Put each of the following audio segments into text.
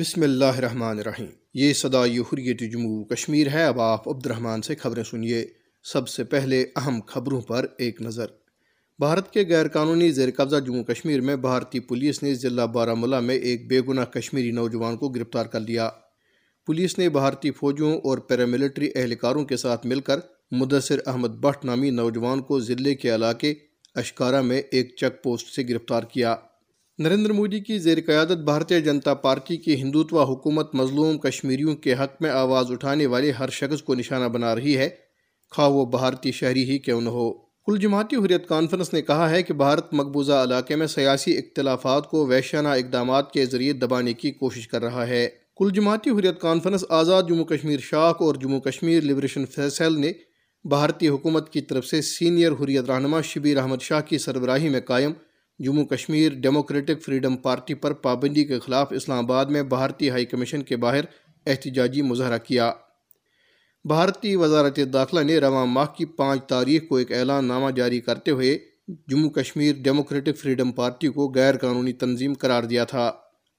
بسم اللہ الرحمن الرحیم۔ یہ صدائی حریت جموں کشمیر ہے۔ اب آپ عبد الرحمن سے خبریں سنیے۔ سب سے پہلے اہم خبروں پر ایک نظر۔ بھارت کے غیر قانونی زیر قبضہ جموں کشمیر میں بھارتی پولیس نے ضلع بارہ میں ایک بے گناہ کشمیری نوجوان کو گرفتار کر لیا۔ پولیس نے بھارتی فوجوں اور پیراملٹری اہلکاروں کے ساتھ مل کر مدثر احمد بٹ نامی نوجوان کو ضلع کے علاقے اشکارا میں ایک چیک پوسٹ سے گرفتار کیا۔ نریندر مودی کی زیر قیادت بھارتیہ جنتا پارٹی کی ہندوتوا حکومت مظلوم کشمیریوں کے حق میں آواز اٹھانے والے ہر شخص کو نشانہ بنا رہی ہے۔ خواہ وہ بھارتی شہری ہی کیوں نہ ہو۔ کل جماعتی حریت کانفرنس نے کہا ہے کہ بھارت مقبوضہ علاقے میں سیاسی اختلافات کو ویشانہ اقدامات کے ذریعے دبانے کی کوشش کر رہا ہے۔ کل جماعتی حریت کانفرنس آزاد جموں کشمیر شاخ اور جموں کشمیر لبریشن فیصل نے بھارتی حکومت کی طرف سے سینئر حریت رہنما شبیر احمد شاہ کی سربراہی میں قائم Jammu Kashmir Democratic Freedom Party پر پابندی کے خلاف اسلام آباد میں بھارتی ہائی کمیشن کے باہر احتجاجی مظاہرہ کیا۔ بھارتی وزارت داخلہ نے رواں ماہ کی پانچ تاریخ کو ایک اعلان نامہ جاری کرتے ہوئے Jammu Kashmir Democratic Freedom Party کو غیر قانونی تنظیم قرار دیا تھا۔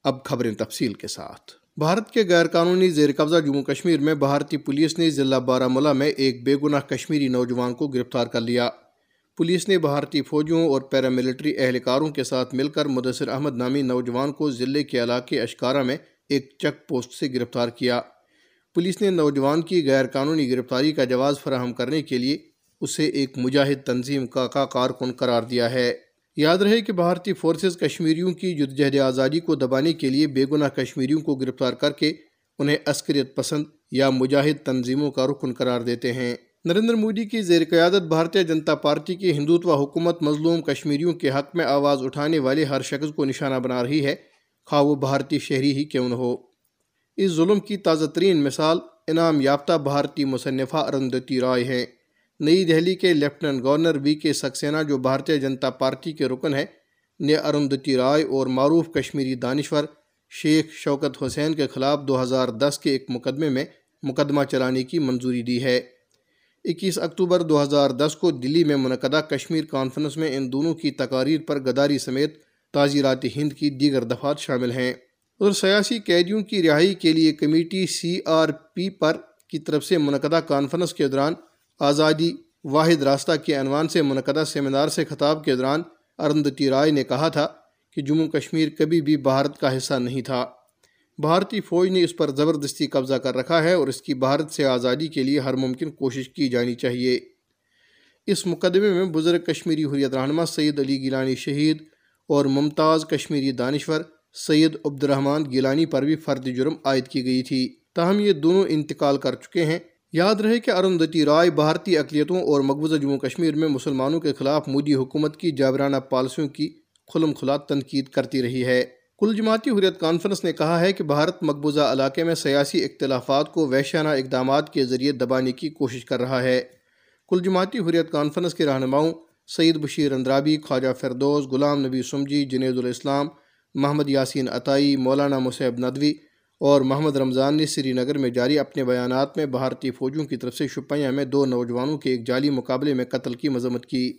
اب خبریں تفصیل کے ساتھ۔ بھارت کے غیر قانونی زیر قبضہ جموں کشمیر میں بھارتی پولیس نے ضلع بارہ مولہ میں ایک بے گناہ کشمیری نوجوان کو گرفتار کر لیا۔ پولیس نے بھارتی فوجوں اور پیراملٹری اہلکاروں کے ساتھ مل کر مدثر احمد نامی نوجوان کو ضلع کے علاقے اشکارا میں ایک چیک پوسٹ سے گرفتار کیا۔ پولیس نے نوجوان کی غیر قانونی گرفتاری کا جواز فراہم کرنے کے لیے اسے ایک مجاہد تنظیم کا کا کارکن قرار دیا ہے۔ یاد رہے کہ بھارتی فورسز کشمیریوں کی جدجہد آزادی کو دبانے کے لیے بے گناہ کشمیریوں کو گرفتار کر کے انہیں عسکریت پسند یا مجاہد تنظیموں کا رکن قرار دیتے ہیں۔ نریندر مودی کی زیر قیادت بھارتیہ جنتا پارٹی کی ہندوتوا حکومت مظلوم کشمیریوں کے حق میں آواز اٹھانے والے ہر شخص کو نشانہ بنا رہی ہے، خواہ وہ بھارتی شہری ہی کیوں نہ ہو۔ اس ظلم کی تازہ ترین مثال انعام یافتہ بھارتی مصنفہ ارندتی رائے ہیں نئی دہلی کے لیفٹننٹ گورنر وی کے سکسینہ جو بھارتیہ جنتا پارٹی کے رکن ہیں، نے ارندتی رائے اور معروف کشمیری دانشور شیخ شوکت حسین کے خلاف دو ہزار دس کے ایک مقدمے میں مقدمہ چلانے کی منظوری دی ہے۔ اکیس اکتوبر دو ہزار دس کو دلی میں منعقدہ کشمیر کانفرنس میں ان دونوں کی تقاریر پر گداری سمیت تعزیرات ہند کی دیگر دفعات شامل ہیں۔ اور سیاسی قیدیوں کی رہائی کے لیے کمیٹی سی آر پی پر کی طرف سے منعقدہ کانفرنس کے دوران آزادی، واحد راستہ کے عنوان سے منعقدہ سیمینار سے خطاب کے دوران ارندتی رائے نے کہا تھا کہ جموں کشمیر کبھی بھی بھارت کا حصہ نہیں تھا۔ بھارتی فوج نے اس پر زبردستی قبضہ کر رکھا ہے اور اس کی بھارت سے آزادی کے لیے ہر ممکن کوشش کی جانی چاہیے۔ اس مقدمے میں بزرگ کشمیری حریت رہنما سید علی گیلانی شہید اور ممتاز کشمیری دانشور سید عبد الرحمن گیلانی پر بھی فرد جرم عائد کی گئی تھی۔ تاہم، یہ دونوں انتقال کر چکے ہیں۔ یاد رہے کہ ارندتی رائے بھارتی اقلیتوں اور مقبوضہ جموں کشمیر میں مسلمانوں کے خلاف مودی حکومت کی جابرانہ پالیسیوں کی کھلم کھلا تنقید کرتی رہی ہے۔ کل جماعتی حریت کانفرنس نے کہا ہے کہ بھارت مقبوضہ علاقے میں سیاسی اختلافات کو ویشانہ اقدامات کے ذریعے دبانے کی کوشش کر رہا ہے۔ کل جماعتی حریت کانفرنس کے رہنماؤں سعید بشیر اندرابی، خواجہ فردوس، غلام نبی سمجی جنید الاسلام، محمد یاسین عطائی، مولانا مصعب ندوی اور محمد رمضان نے سری نگر میں جاری اپنے بیانات میں بھارتی فوجوں کی طرف سے شپیاں میں دو نوجوانوں کے ایک جعلی مقابلے میں قتل کی مذمت کی۔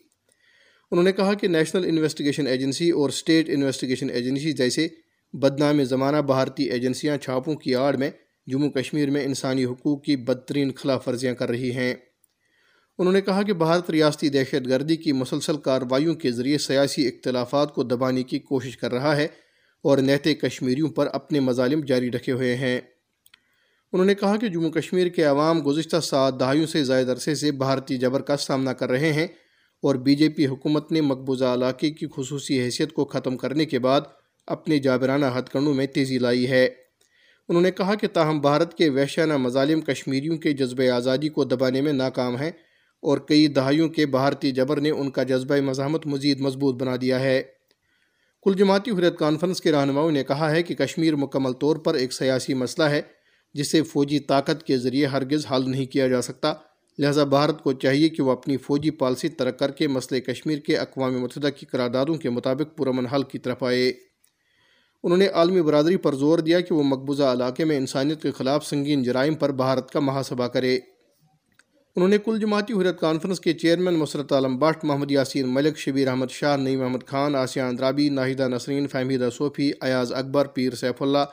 انہوں نے کہا کہ نیشنل انویسٹیگیشن ایجنسی اور اسٹیٹ انویسٹیگیشن ایجنسی جیسے بدنام زمانہ بھارتی ایجنسیاں چھاپوں کی آڑ میں جموں کشمیر میں انسانی حقوق کی بدترین خلاف ورزیاں کر رہی ہیں۔ انہوں نے کہا کہ بھارت ریاستی دہشت گردی کی مسلسل کارروائیوں کے ذریعے سیاسی اختلافات کو دبانے کی کوشش کر رہا ہے اور نہتے کشمیریوں پر اپنے مظالم جاری رکھے ہوئے ہیں۔ انہوں نے کہا کہ جموں کشمیر کے عوام گزشتہ سات دہائیوں سے زائد عرصے سے بھارتی جبر کا سامنا کر رہے ہیں اور بی جے پی حکومت نے مقبوضہ علاقے کی خصوصی حیثیت کو ختم کرنے کے بعد اپنے جابرانہ ہتھ کنڈوں میں تیزی لائی ہے۔ انہوں نے کہا کہ تاہم بھارت کے وحشانہ مظالم کشمیریوں کے جذبہ آزادی کو دبانے میں ناکام ہیں اور کئی دہائیوں کے بھارتی جبر نے ان کا جذبہ مزاحمت مزید مضبوط بنا دیا ہے۔ کل جماعتی حریت کانفرنس کے رہنماؤں نے کہا ہے کہ کشمیر مکمل طور پر ایک سیاسی مسئلہ ہے جسے فوجی طاقت کے ذریعے ہرگز حل نہیں کیا جا سکتا۔ لہذا بھارت کو چاہیے کہ وہ اپنی فوجی پالسی ترک کر کے مسئلہ کشمیر کے اقوام متحدہ کی قراردادوں کے مطابق پرامن حل کی طرف آئے۔ انہوں نے عالمی برادری پر زور دیا کہ وہ مقبوضہ علاقے میں انسانیت کے خلاف سنگین جرائم پر بھارت کا محاسبہ کرے۔ انہوں نے کل جماعتی حریت کانفرنس کے چیئرمین مسرت عالم بٹ محمد یاسین ملک، شبیر احمد شاہ نئی محمد خان، آسیہ اندرابی ناہدہ نسرین، فہمیدہ صوفی، ایاز اکبر، پیر سیف اللہ،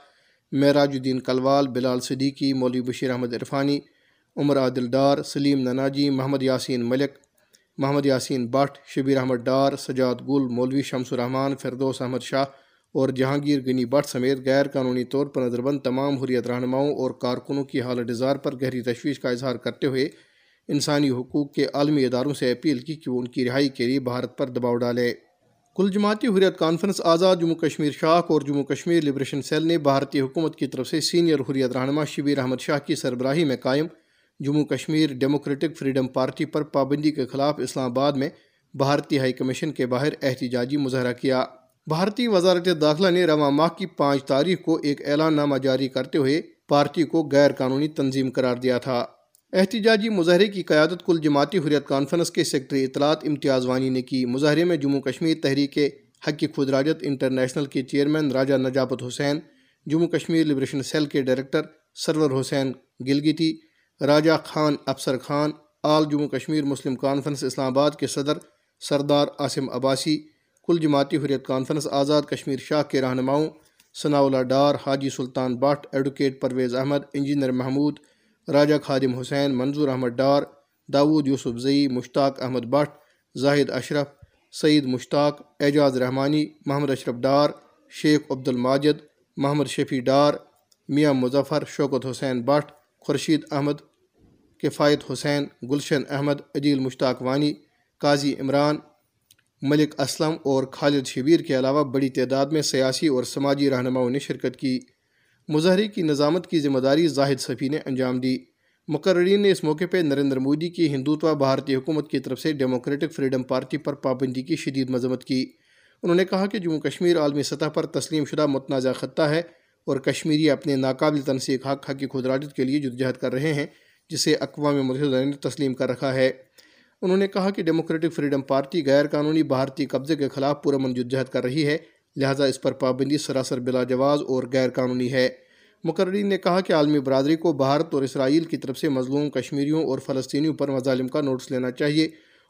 معراج الدین کلوال، بلال صدیقی، مولوی بشیر احمد عرفانی عمر عادل ڈار، سلیم نناجی، محمد یاسین ملک، محمد یاسین بٹ، شبیر احمد ڈار، سجاد گل، مولوی شمس الرحمان فردوس احمد شاہ اور جہانگیر گنی بٹ سمیت غیر قانونی طور پر نظربند تمام حریت رہنماؤں اور کارکنوں کی حالت اظہار پر گہری تشویش کا اظہار کرتے ہوئے انسانی حقوق کے عالمی اداروں سے اپیل کی کہ وہ ان کی رہائی کے لیے بھارت پر دباؤ ڈالے کل جماعتی حریت کانفرنس آزاد جموں کشمیر شاخ اور جموں کشمیر لبریشن سیل نے بھارتی حکومت کی طرف سے سینئر حریت رہنما شبیر احمد شاہ کی سربراہی میں قائم Jammu Kashmir Democratic Freedom Party پر پابندی کے خلاف اسلام آباد میں بھارتی ہائی کمیشن کے باہر احتجاجی مظاہرہ کیا۔ بھارتی وزارت داخلہ نے رواں ماہ کی پانچ تاریخ کو ایک اعلان نامہ جاری کرتے ہوئے پارٹی کو غیر قانونی تنظیم قرار دیا تھا۔ احتجاجی مظاہرے کی قیادت کل جماعتی حریت کانفرنس کے سیکٹری اطلاعات امتیاز وانی نے کی۔ مظاہرے میں جموں کشمیر تحریک حق خود راجت انٹرنیشنل کے chairman Raja Najabat Hussain, Jammu Kashmir Liberation Cell کے director Sarwar Hussain Gilgiti Raja Khan Afsar Khan, all Jammu Kashmir Muslim Conference Islamabad کے صدر سردار عاصم عباسی، کل جماعتی حریت کانفرنس آزاد کشمیر شاہ کے رہنماؤں Sana Dar, Haji Sultan Bhat advocate Pervez Ahmad, engineer Mahmood, Raja Khadim Hussain, Manzoor Ahmad Dar Dawood Yousafzai, Mushtaq Ahmad Bhat, Zahid Ashraf, Saeed Mushtaq, Ijaz رحمانی، محمد اشرف ڈار، شیخ عبد الماجد محمد شفیع ڈار، میاں مظفر، شوکت حسین بٹ، خورشید احمد کفایت حسین، گلشن احمد عدیل مشتاق وانی، قاضی عمران، ملک اسلم اور خالد شبیر کے علاوہ بڑی تعداد میں سیاسی اور سماجی رہنماؤں نے شرکت کی۔ مظاہرے کی نظامت کی ذمہ داری زاہد صفی نے انجام دی۔ مقررین نے اس موقع پہ نریندر مودی کی ہندوتوا بھارتی حکومت کی طرف سے ڈیموکریٹک فریڈم پارٹی پر پابندی کی شدید مذمت کی۔ انہوں نے کہا کہ جموں کشمیر عالمی سطح پر تسلیم شدہ متنازع خطہ ہے اور کشمیری اپنے ناقابل تنسیق حق حق کی خدراجت کے لیے جدوجہد کر رہے ہیں۔ جسے اقوام متحدہ نے تسلیم کر رکھا ہے۔ انہوں نے کہا کہ ڈیموکریٹک فریڈم پارٹی غیر قانونی بھارتی قبضے کے خلاف پورا جدجہد کر رہی ہے، لہٰذا اس پر پابندی سراسر بلا جواز اور غیر قانونی ہے۔ مقررین نے کہا کہ عالمی برادری کو بھارت اور اسرائیل کی طرف سے مظلوم کشمیریوں اور فلسطینیوں پر مظالم کا نوٹس لینا چاہیے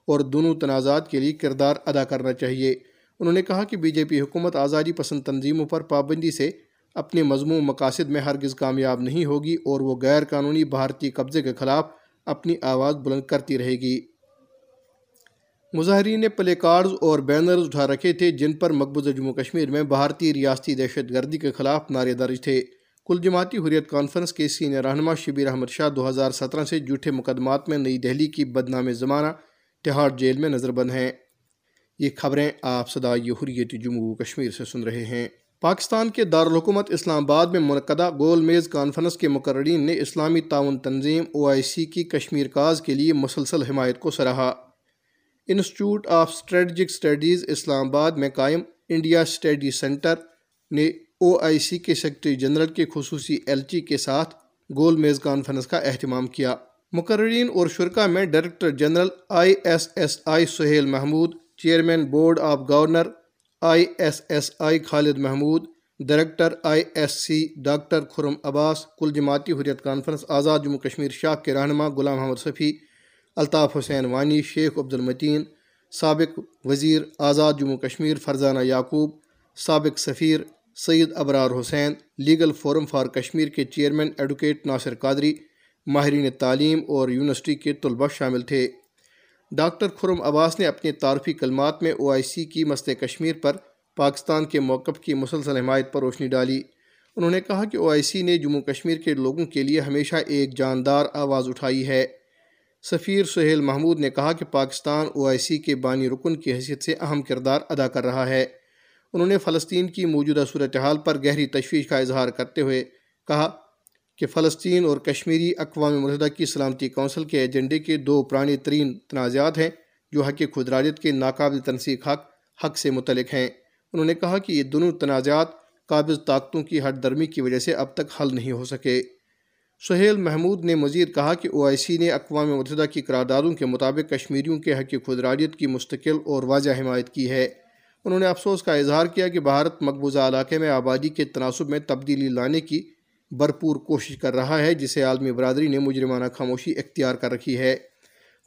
اور دونوں تنازعات کے لیے کردار ادا کرنا چاہیے۔ انہوں نے کہا کہ بی جے پی حکومت آزادی پسند تنظیموں پر پابندی سے اپنے مضمون مقاصد میں ہرگز کامیاب نہیں ہوگی اور وہ غیر قانونی بھارتی قبضے کے خلاف اپنی آواز بلند کرتی رہے گی۔ مظاہرین نے پلے کارڈز اور بینرز اٹھا رکھے تھے، جن پر مقبوضہ جموں کشمیر میں بھارتی ریاستی دہشت گردی کے خلاف نعرے درج تھے۔ کل جماعتی حریت کانفرنس کے سینئر رہنما شبیر احمد شاہ دو ہزار سترہ سے جھوٹے مقدمات میں نئی دہلی کی بدنام زمانہ تہاڑ جیل میں نظر بند ہیں۔ یہ خبریں آپ صدائی حریت جموں کشمیر سے سن رہے ہیں۔ پاکستان کے دارالحکومت اسلام آباد میں منعقدہ گول میز کانفرنس کے مقررین نے اسلامی تعاون تنظیم او آئی سی کی کشمیر کاز کے لیے مسلسل حمایت کو سراہا۔ Institute of Strategic Studies Islamabad میں قائم انڈیا اسٹڈی سینٹر نے او آئی سی کے سیکرٹری جنرل کے خصوصی ایلچی جی کے ساتھ گول میز کانفرنس کا اہتمام کیا۔ مقررین اور شرکا میں director general I S S I Sohail Mahmood, chairman board of governor I S S I Khalid Mahmood, director I S C doctor خرم عباس، کل جماعتی حریت کانفرنس، آزاد جموں کشمیر شاہ کے رہنما غلام محمد صفی، الطاف حسین وانی، شیخ عبد المتین سابق وزیر آزاد جموں کشمیر فرزانہ یعقوب، سابق سفیر Syed Abrar Hussain, legal forum for Kashmir کے چیئرمین ایڈوکیٹ ناصر قادری، ماہرین تعلیم اور یونیورسٹی کے طلبہ شامل تھے۔ ڈاکٹر خرم عباس نے اپنے تعارفی کلمات میں او آئی سی کی مسئلہ کشمیر پر پاکستان کے موقف کی مسلسل حمایت پر روشنی ڈالی۔ انہوں نے کہا کہ او آئی سی نے جموں کشمیر کے لوگوں کے لیے ہمیشہ ایک جاندار آواز اٹھائی ہے۔ سفیر سہیل محمود نے کہا کہ پاکستان او آئی سی کے بانی رکن کی حیثیت سے اہم کردار ادا کر رہا ہے۔ انہوں نے فلسطین کی موجودہ صورتحال پر گہری تشویش کا اظہار کرتے ہوئے کہا کہ فلسطین اور کشمیری اقوام متحدہ کی سلامتی کونسل کے ایجنڈے کے دو پرانی ترین تنازعات ہیں جو حق خدراجت کے ناقابل تنسیق حق حق سے متعلق ہیں۔ انہوں نے کہا کہ یہ دونوں تنازعات قابض طاقتوں کی ہٹ درمی کی وجہ سے اب تک حل نہیں ہو سکے۔ سہیل محمود نے مزید کہا کہ او آئی سی نے اقوام متحدہ کی قراردادوں کے مطابق کشمیریوں کے حق خودراریت کی مستقل اور واضح حمایت کی ہے۔ انہوں نے افسوس کا اظہار کیا کہ بھارت مقبوضہ علاقے میں آبادی کے تناسب میں تبدیلی لانے کی بھرپور کوشش کر رہا ہے، جسے عالمی برادری نے مجرمانہ خاموشی اختیار کر رکھی ہے۔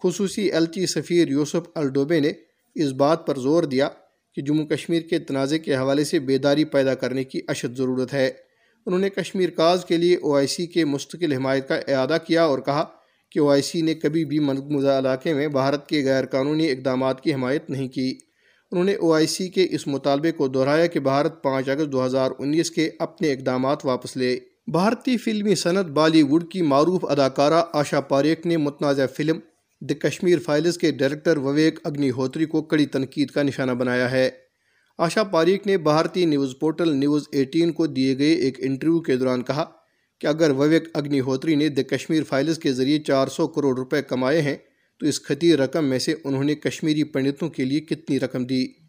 خصوصی ایلچی جی سفیر یوسف الڈوبے نے اس بات پر زور دیا کہ جموں کشمیر کے تنازع کے حوالے سے بیداری پیدا کرنے کی اشد ضرورت ہے۔ انہوں نے کشمیر کاز کے لیے او آئی سی کے مستقل حمایت کا اعادہ کیا اور کہا کہ او آئی سی نے کبھی بھی مقبوضہ علاقے میں بھارت کے غیر قانونی اقدامات کی حمایت نہیں کی۔ انہوں نے او آئی سی کے اس مطالبے کو دہرایا کہ بھارت پانچ اگست دو ہزار انیس کے اپنے اقدامات واپس لے۔ بھارتی فلمی صنعت بالی ووڈ کی معروف اداکارہ آشا پاریک نے متنازع فلم دی کشمیر فائلز کے ڈائریکٹر وویک اگنی ہوتری کو کڑی تنقید کا نشانہ بنایا ہے۔ آشا پاریک نے بھارتی نیوز پورٹل نیوز ایٹین کو دیے گئے ایک انٹرویو کے دوران کہا کہ اگر وویک اگنی ہوتری نے دی کشمیر فائلز کے ذریعے چار سو کروڑ روپے کمائے ہیں تو اس خطیر رقم میں سے انہوں نے کشمیری پنڈتوں کے لیے کتنی رقم دی۔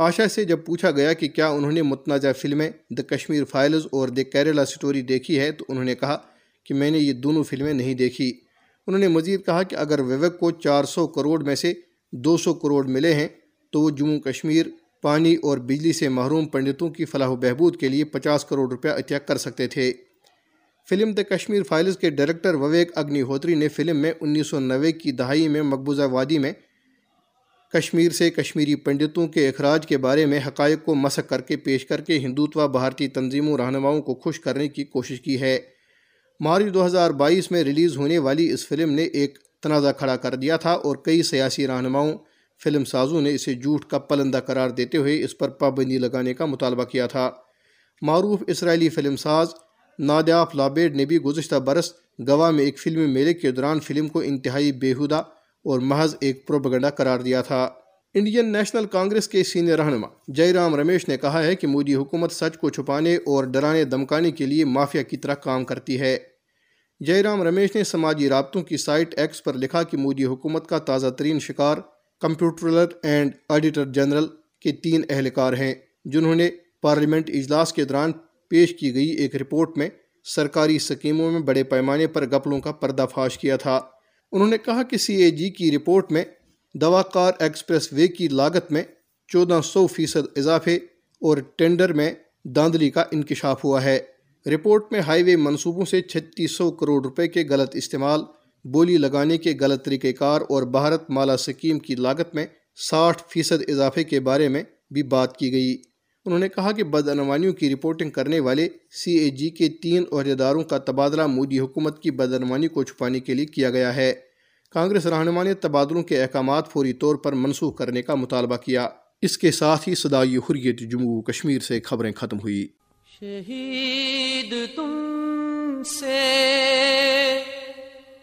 آشا سے جب پوچھا گیا کہ کیا انہوں نے متنازع فلمیں دا کشمیر فائلز اور دی کیرلا سٹوری دیکھی ہے، تو انہوں نے کہا کہ میں نے یہ دونوں فلمیں نہیں دیکھی۔ انہوں نے مزید کہا کہ اگر وویک کو چار سو کروڑ میں سے دو سو کروڑ ملے ہیں، تو وہ جموں کشمیر، پانی اور بجلی سے محروم پنڈتوں کی فلاح و بہبود کے لیے پچاس کروڑ روپیہ عطیہ کر سکتے تھے۔ فلم دا کشمیر فائلز کے ڈائریکٹر وویک اگنی ہوتری نے فلم میں انیس سو نوے کی دہائی میں مقبوضہ وادی میں کشمیر سے کشمیری پنڈتوں کے اخراج کے بارے میں حقائق کو مسق کر کے پیش کر کے ہندوتوا بھارتی تنظیموں رہنماؤں کو خوش کرنے کی کوشش کی ہے۔ مارچ دو ہزار بائیس میں ریلیز ہونے والی اس فلم نے ایک تنازع کھڑا کر دیا تھا اور کئی سیاسی رہنماؤں، فلم سازوں نے اسے جھوٹ کا پلندہ قرار دیتے ہوئے اس پر پابندی لگانے کا مطالبہ کیا تھا۔ معروف اسرائیلی فلم ساز نادیاف لابیڈ نے بھی گزشتہ برس گوا میں ایک فلمی میلے کے دوران فلم کو انتہائی بےحدہ اور محض ایک پروپگنڈا قرار دیا تھا۔ انڈین نیشنل کانگریس کے سینئر رہنما جے رام رمیش نے کہا ہے کہ مودی حکومت سچ کو چھپانے اور ڈرانے دمکانے کے لیے مافیا کی طرح کام کرتی ہے۔ جے رام رمیش نے سماجی رابطوں کی سائٹ ایکس پر لکھا کہ مودی حکومت کا تازہ ترین شکار کمپیوٹرلر اینڈ آڈیٹر جنرل کے تین اہلکار ہیں، جنہوں نے پارلیمنٹ اجلاس کے دوران پیش کی گئی ایک رپورٹ میں سرکاری سکیموں میں بڑے پیمانے پر گپلوں کا پردہ فاش کیا تھا۔ انہوں نے کہا کہ سی اے جی کی رپورٹ میں دواکار ایکسپریس وے کی لاگت میں چودہ سو فیصد اضافے اور ٹینڈر میں داندلی کا انکشاف ہوا ہے۔ رپورٹ میں ہائی وے منصوبوں سے چھتیس سو کروڑ روپے کے غلط استعمال، بولی لگانے کے غلط طریقہ کار اور بھارت مالا سکیم کی لاگت میں ساٹھ فیصد اضافے کے بارے میں بھی بات کی گئی۔ انہوں نے کہا کہ بدعنوانیوں کی رپورٹنگ کرنے والے سی اے جی کے تین عہدیداروں کا تبادلہ مودی حکومت کی بدعنوانی کو چھپانے کے لیے کیا گیا ہے۔ کانگریس رہنما نے تبادلوں کے احکامات فوری طور پر منسوخ کرنے کا مطالبہ کیا۔ اس کے ساتھ ہی صدائی حریت جموں کشمیر سے خبریں ختم ہوئی شہید تم سے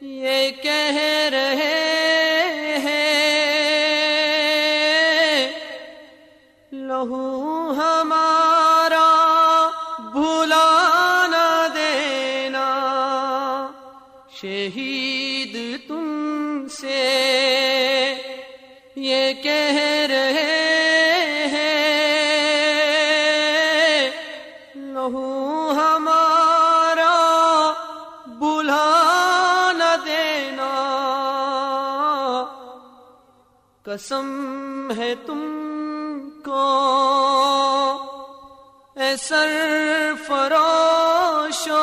یہ کہہ رہے قسم ہے تم کو۔ اے سر فروشو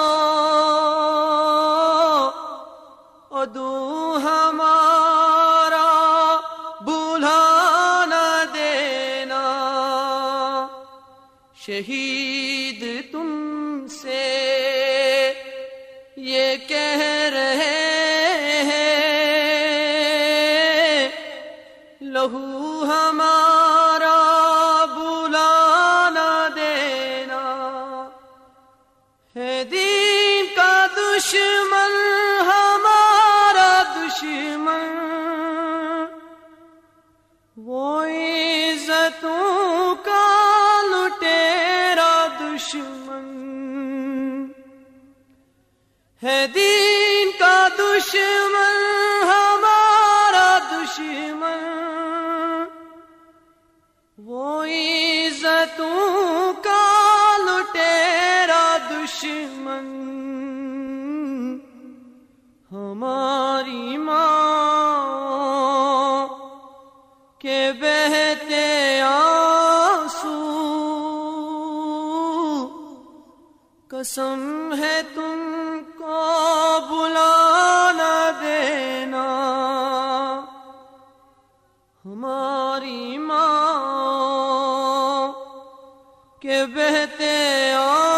دشمن، ہمارا دشمن۔ وہ عزتوں کا لٹیرا دشمن۔ ہے دین کا دشمن، ہمارا دشمن۔ وہ عزتوں کا لٹیرا دشمن۔ ہماری ماں کے بہتے آنسو قسم ہے تم کو بلانا دینا ہماری ماں کے بہتے آنسو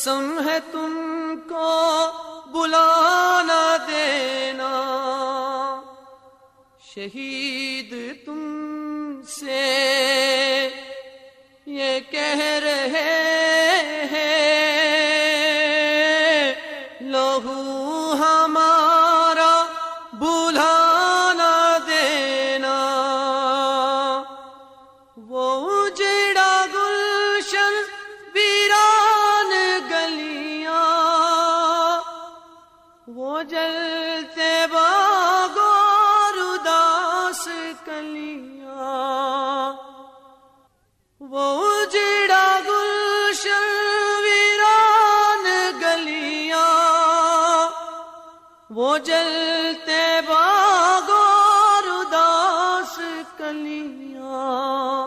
قسم ہے تم کو بلانا دینا۔ شہید تم سے وہ جلتے باغور اداس کلیاں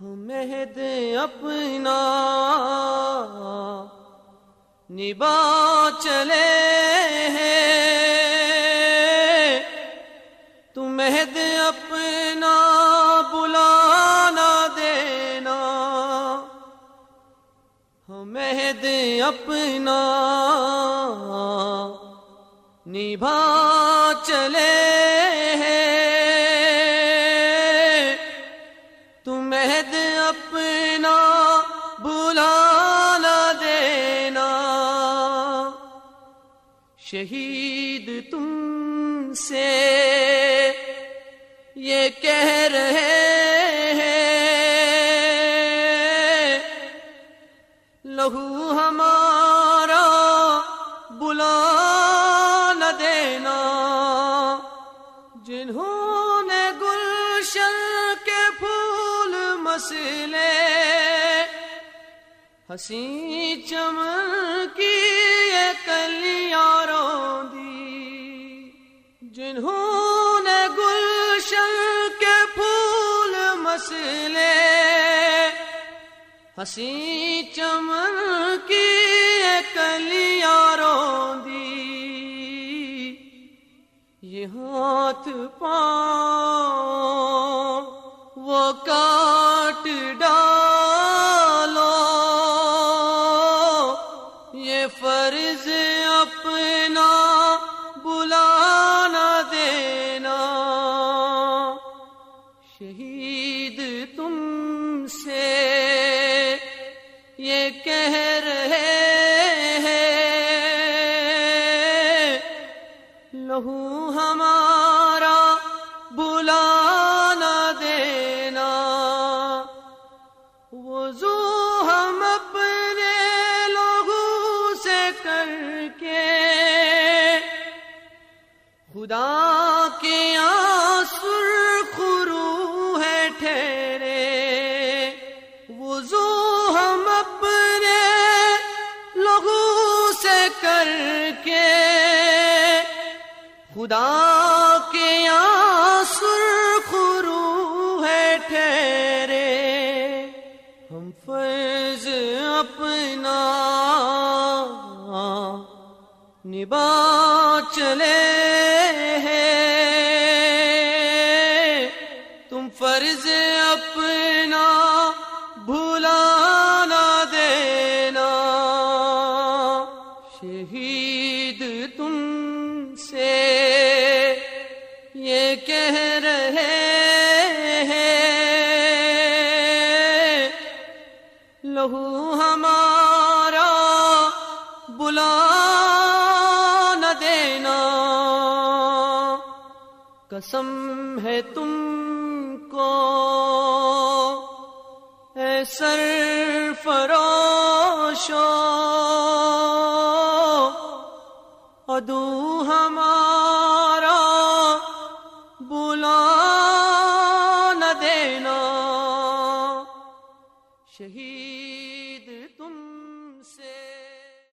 مہد اپنا۔ نبا چلے ہیں۔ تو مہد اپنا بلانا دینا۔ ہمیں مہد اپنا۔ نبھا چلے ہیں۔ تو مہد اپنا بلانا دینا۔ شہید تم سے یہ کہہ رہے ہنسی چمن کی یہ کلیاں روندی جنہوں نے گلشن کے پھول مسلے۔ ہنسی چمن کی یہ کلیاں روندی یہ ہاتھ پاؤں وہ کاٹ ڈالو شہید تم سے یہ کہہ کر کے خدا کے آنسر خرو ہے ٹھہرے۔ ہم فرض اپنا نبا چلے ہیں۔ لہو ہمارا بلا نہ دینا۔ قسم ہے تم کو اے سر فروشو